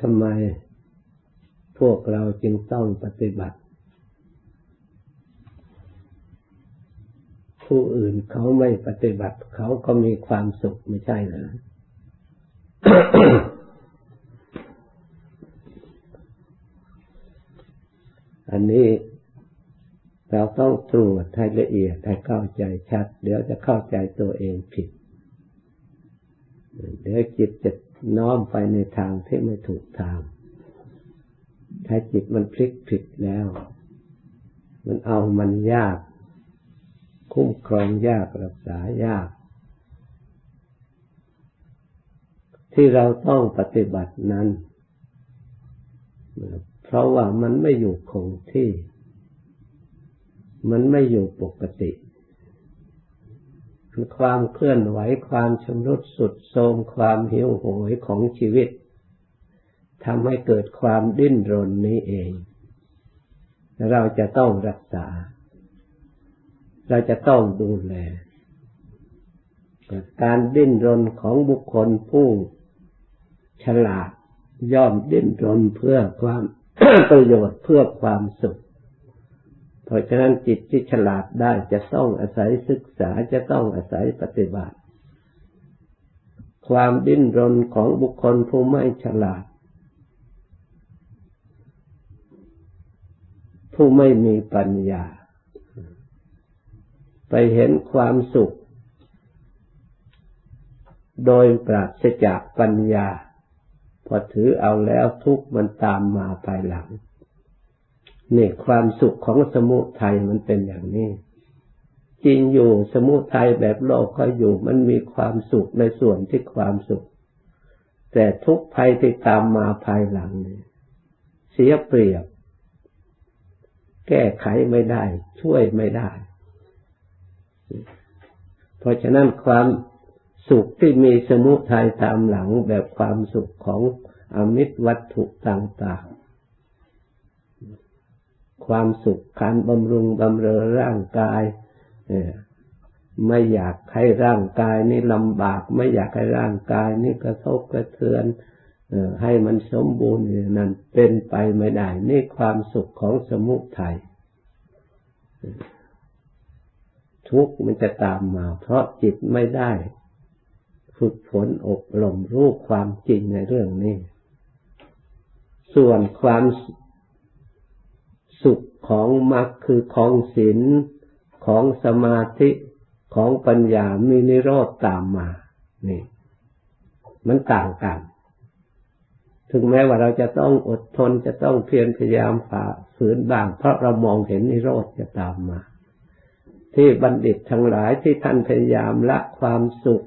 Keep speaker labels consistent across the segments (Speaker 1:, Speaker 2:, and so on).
Speaker 1: ทำไมพวกเราจึงต้องปฏิบัติ ผู้อื่นเขาไม่ปฏิบัติ เขาก็มีความสุขไม่ใช่เหรออันนี้เราต้องตรวจให้ละเอียดให้เข้าใจชัด เดี๋ยวจะเข้าใจตัวเองผิด เดี๋ยวจิตจะ น้อมไปในทางที่ไม่ถูกทาง ถ้าจิตมันพลิกผิดแล้ว มันเอามันยาก คุ้มครองยากรักษายาก ที่เราต้องปฏิบัตินั้น เพราะว่ามันไม่อยู่คงที่ มันไม่อยู่ปกติ ความเคลื่อนไหวความชำรุดสุดโทรมความหิวโหยของชีวิตทำให้เกิดความดิ้นรนนี้เอง เราจะต้องรักษา เราจะต้องดูแล การดิ้นรนของบุคคลผู้ฉลาดย่อมดิ้นรนเพื่อความประโยชน์เพื่อความสุข เพราะฉะนั้นจิตที่ฉลาดได้จะต้องอาศัยศึกษาจะต้องอาศัยปฏิบัติ ความดิ้นรนของบุคคลผู้ไม่ฉลาด ผู้ไม่มีปัญญา ไปเห็นความสุข โดยปราศจากปัญญา พอถือเอาแล้วทุกมันตามมาภายหลัง นี่ความสุขของสมุทัยมันเป็นอย่างนี้ จริงอยู่สมุทัยแบบโลกก็อยู่มันมีความสุขในส่วนที่ความสุข แต่ทุกภัยที่ตามมาภายหลังนี่เสียเปรียบ แก้ไขไม่ได้ ช่วยไม่ได้ เพราะฉะนั้นความสุขที่มีสมุทัยตามหลังแบบความสุขของอมิตรวัตถุต่าง ความสุขการบำรุงบำเรอร่างกายไม่อยากให้ร่างกายนี่ลำบาก ไม่อยากให้ร่างกายนี่กระทบกระเทือนให้มันสมบูรณ์นั่นเป็นไปไม่ได้ นี่ความสุขของสมุทัยทุกข์มันจะตามมา เพราะจิตไม่ได้ ฝึกฝนอบรมรู้ความจริงในเรื่องนี้ ส่วนความ สุขของมรรคคือของศีลของสมาธิของปัญญามีนิโรธตามมา นี่ มันต่างกัน ถึงแม้ว่าเราจะต้องอดทนจะต้องเพียรพยายามฝ่าฝืนบ้าง เพราะเรามองเห็นนิโรธจะตามมา ที่บัณฑิตทั้งหลายที่ท่านพยายามละความสุข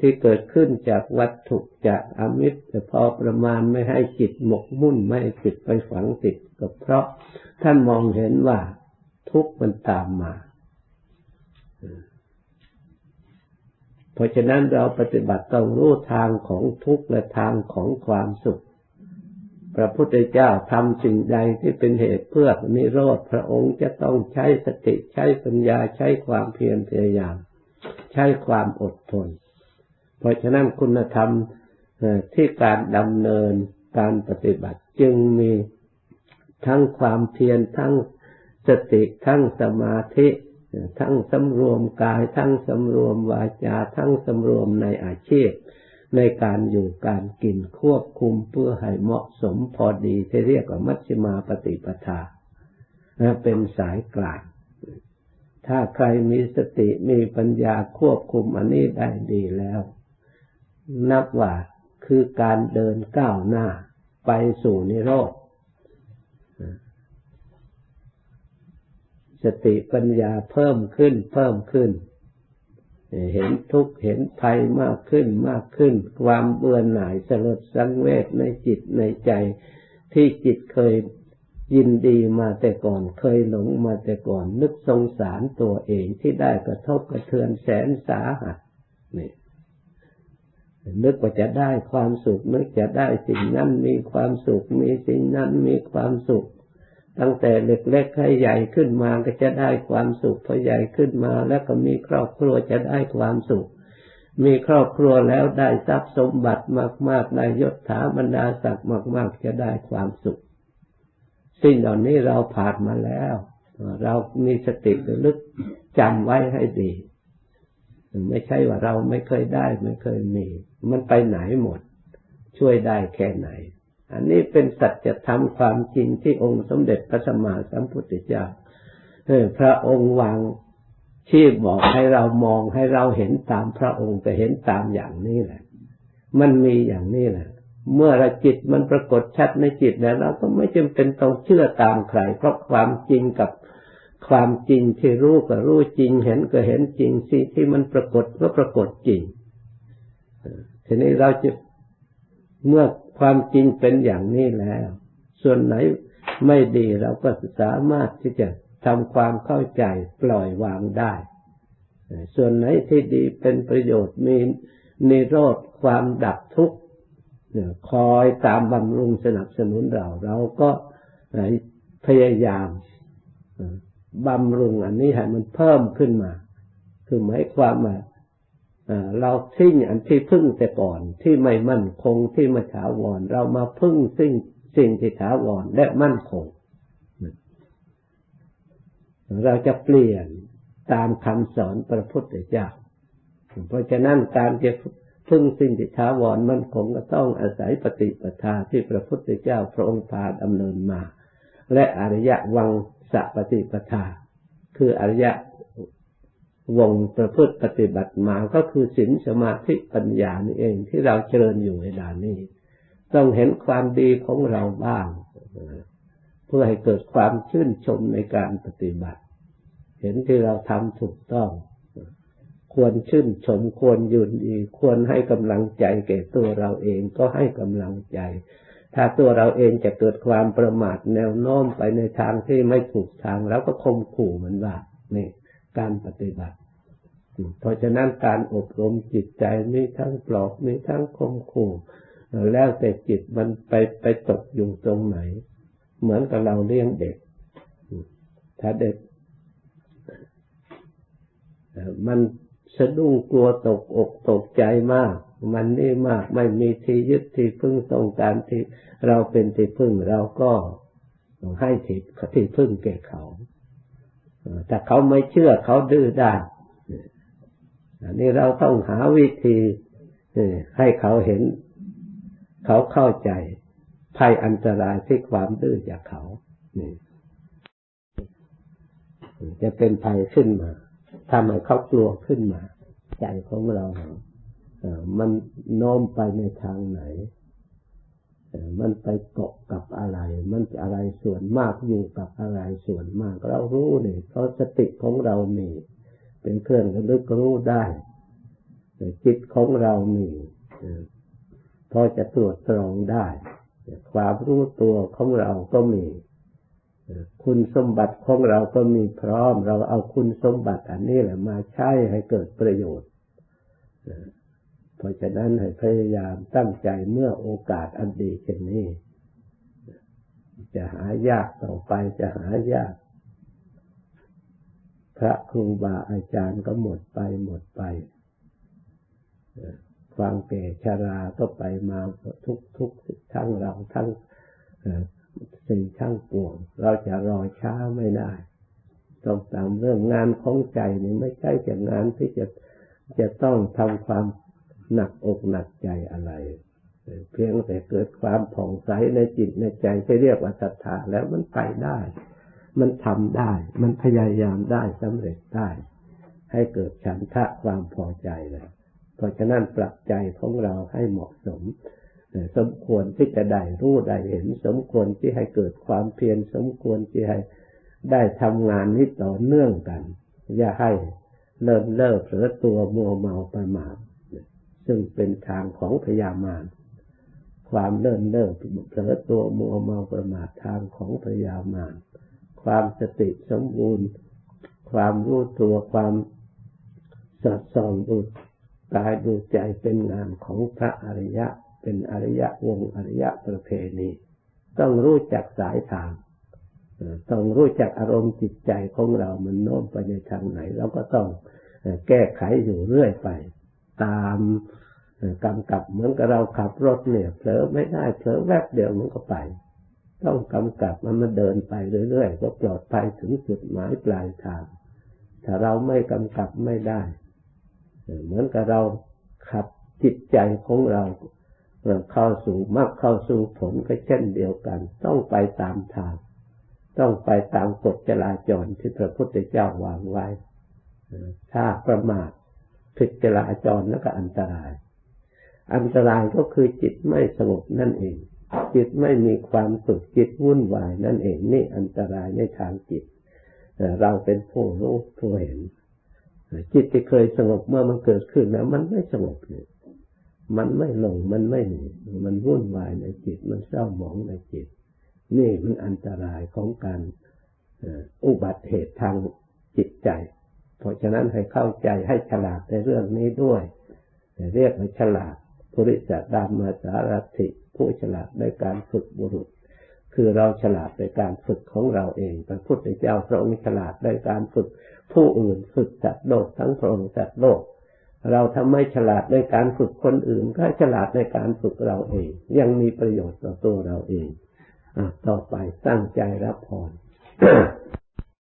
Speaker 1: ที่เกิดขึ้นจากวัตถุจากอมิตรแต่พอประมาณไม่ให้จิตหมกมุ่นไม่ให้จิตไปฝังติดก็เพราะท่านมองเห็นว่าทุกข์มันตามมา เพราะฉะนั้นเราปฏิบัติต้องรู้ทางของทุกข์และทางของความสุข พระพุทธเจ้าทำสิ่งใดที่เป็นเหตุเพื่อนิโรธ พระองค์จะต้องใช้สติใช้ปัญญาใช้ความเพียรพยายาม ใช้ความอดทน เพราะฉะนั้นคุณธรรมที่การดำเนินการปฏิบัติจึงมีทั้งความเพียรทั้งสติทั้งสมาธิทั้งสำรวมกาย ทั้งสำรวมวาจา ทั้งสำรวมในอาชีพ ในการอยู่การกินควบคุมเพื่อให้เหมาะสมพอดีที่เรียกว่ามัชฌิมาปฏิปทาเป็นสายกลางถ้าใครมีสติมีปัญญาควบคุมอันนี้ได้ดีแล้ว นับว่าคือการเดินก้าวหน้าไปสู่นิโรธ สติปัญญาเพิ่มขึ้นเพิ่มขึ้น เห็นทุกข์เห็นภัยมากขึ้นมากขึ้น ความเบื่อหน่ายสลดสังเวชในจิตในใจที่จิตเคยยินดีมาแต่ก่อนเคยหลงมาแต่ก่อน นึกสงสารตัวเองที่ได้กระทบกระเทือนแสนสาหัสนี่ นึกว่าจะได้ความสุข นึกจะได้สิ่งนั้นมีความสุข มีสิ่งนั้นมีความสุข ตั้งแต่เล็กๆให้ใหญ่ขึ้นมาก็จะได้ความสุขพอใหญ่ขึ้นมา แล้วก็มีครอบครัวจะได้ความสุข มีครอบครัวแล้วได้ทรัพย์สมบัติมากๆได้ยศถาบรรดาศักดิ์มาก ๆ จะได้ความสุข สิ่งเหล่านี้เราผ่านมาแล้ว เรามีสติระลึกจำไว้ให้ดี ไม่ใช่ว่าเราไม่เคยได้ไม่เคยมี มันไปไหนหมด ช่วยได้แค่ไหน อันนี้เป็นสัจธรรมความจริงที่องค์สมเด็จพระสัมมาสัมพุทธเจ้าพระองค์วางชี้บอกให้เรามองให้เราเห็นตามพระองค์ไปเห็นตามอย่างนี้แหละ มันมีอย่างนี้แหละ เมื่อเราจิตมันปรากฏชัดในจิตแล้วเราก็ไม่จำเป็นต้องเชื่อตามใคร เพราะความจริงกับความจริงที่รู้ก็รู้จริง เห็นก็เห็นจริงสิที่มันปรากฏก็ปรากฏจริง ทีนี้เราจะเมื่อความจริงเป็นอย่างนี้แล้ว ส่วนไหนไม่ดีเราก็สามารถที่จะทำความเข้าใจปล่อยวางได้ ส่วนไหนที่ดีเป็นประโยชน์มีนิโรธความดับทุกข์คอยตามบำรุงสนับสนุนเรา เราก็พยายามบำรุงอันนี้ให้มันเพิ่มขึ้นมา คือหมายความว่า เราทิ้งอันที่พึ่งแต่ก่อนที่ไม่มั่นคงที่มาถาวร เรามาพึ่งสิ่งสิ่งที่ถาวรและมั่นคง เราจะเปลี่ยนตามคำสอนพระพุทธเจ้า เพราะฉะนั้นการจะพึ่งสิ่งที่ท้าวรมั่นคงก็ต้องอาศัยปฏิปทาที่พระพุทธเจ้าพระองค์พาดำเนินมา และอริยะวังสะปฏิปทา คืออริยะ วงประพฤติปฏิบัติมาก็คือศีลสมาธิปัญญานี่เองที่เราเจริญอยู่ในดานนี้ ต้องเห็นความดีของเราบ้าง เพื่อให้เกิดความชื่นชมในการปฏิบัติ เห็นที่เราทำถูกต้อง ควรชื่นชมควรยืนดี ควรให้กำลังใจแก่ตัวเราเองก็ให้กำลังใจ ถ้าตัวเราเองจะเกิดความประมาทแนวโน้มไปในทางที่ไม่ถูกทาง แล้วก็คมขู่มันว่านี่ การปฏิบัติ เพราะฉะนั้นการอบรมจิตใจมีทั้งปลอบมีทั้งคมขู่แล้วแต่จิตมันไปไปตกอยู่ตรงไหน เหมือนกับเราเลี้ยงเด็ก ถ้าเด็ก มันสะดุ้งกลัวตกอกตกใจมาก มันนี่มากไม่มีที่ยึดที่พึ่งต้องการที่เราเป็นที่พึ่งเราก็ให้ที่ที่พึ่งแก่เขา แต่เขาไม่เชื่อเขาดื้อด้านอันนี้เราต้องหาวิธีให้เขาเห็น เขาเข้าใจภัยอันตรายที่ความดื้อจากเขาจะเป็นภัยขึ้นมาทำให้เขากลัวขึ้นมา ใจของเรา มันโน้มไปในทางไหน มันไปเกาะกับอะไร มันอะไรส่วนมากอยู่กับอะไรส่วนมาก เรารู้เนี่ยเพราะสติของเรามี เป็นเครื่องระลึกรู้ได้จิตของเรามีพอจะตรวจตรองได้ ความรู้ตัวของเราก็มี คุณสมบัติของเราก็มีพร้อม เราเอาคุณสมบัติอันนี้แหละมาใช้ให้เกิดประโยชน์ ราะฉะนั้นให้พยายามตั้งใจเมื่อโอกาสอันดีเช่นนี้ จะหายากต่อไปจะหายาก พระครูบาอาจารย์ก็หมดไปหมดไปความแก่ชาราก็ไปมาทุกทุกทั้งเราทั้งสิ่งทั้งปวงเราจะรอช้าไม่ได้ ต้องตามเรื่องงานของใจนี่ไม่ใช่แต่งานที่จะจะต้องทำความ หนักอกหนักใจอะไร เพียงแต่เกิดความผ่องใสในจิตในใจที่เรียกว่าศรัทธาแล้วมันไปได้ มันทำได้ มันพยายามได้สำเร็จได้ ให้เกิดฉันทะความพอใจเลยเพราะฉะนั้นปรับใจของเราให้เหมาะสมสมควรที่จะได้รู้ได้เห็น สมควรที่ให้เกิดความเพียรสมควรที่ให้ได้ทำงานนี้ต่อเนื่องกัน อย่าให้เลิมเลิกเผลอตัวมัวเมาประมาท ซึ่งเป็นทางของพยามารความเลิ่นเลิกเผลอตัวมัวเมาประมาททางของพยามารความสติสมบูรณ์ ความรู้ตัวความสอดส่องดูกายดูใจเป็นงานของพระอริยะ เป็นอริยะวงอริยะประเพณีต้องรู้จักสายทางต้องรู้จักอารมณ์จิตใจของเรามันโน้มไปในทางไหนเราก็ต้องแก้ไขอยู่เรื่อยไป ตามกำกับเหมือนกับเราขับรถเนี่ยเผลอไม่ได้เผลอแวบเดียวมันก็ไป ต้องกำกับมันมาเดินไปเรื่อยๆก็ปลอดภัยถึงจุดหมายปลายทาง ถ้าเราไม่กำกับไม่ได้ เหมือนกับเราขับจิตใจของเราเข้าสู่มรรคเข้าสู่ผลก็เช่นเดียวกัน ต้องไปตามทาง ต้องไปตามกฎจราจรที่พระพุทธเจ้าวางไว้ ถ้าประมาท ผิดจราจรแล้วก็อันตราย อันตรายก็คือจิตไม่สงบนั่นเอง จิตไม่มีความสุขจิตวุ่นวายนั่นเองนี่อันตรายในทางจิต เราเป็นผู้รู้ผู้เห็น จิตที่เคยสงบเมื่อมันเกิดขึ้นแล้ว มันไม่สงบเลยมันไม่ลงมันไม่หนีมันวุ่นวายในจิต มันเศร้าหมองในจิต นี่มันอันตรายของการอุบัติเหตุทางจิตใจ เพราะฉะนั้นให้เข้าใจให้ฉลาดในเรื่องนี้ด้วยเรียกว่าฉลาดภริสดามาสารถิผู้ฉลาดในการฝึกบุรุษ คือเราฉลาดในการฝึกของเราเองพระพุทธเจ้าพระองค์ฉลาดในการฝึกผู้อื่นฝึกจัดโลกทั้งพระองค์จัดโลก เราทำไม่ฉลาดในการฝึกคนอื่น ก็ฉลาดในการฝึกเราเอง ยังมีประโยชน์ต่อตัวเราเองอต่อไปตั้งใจรับพร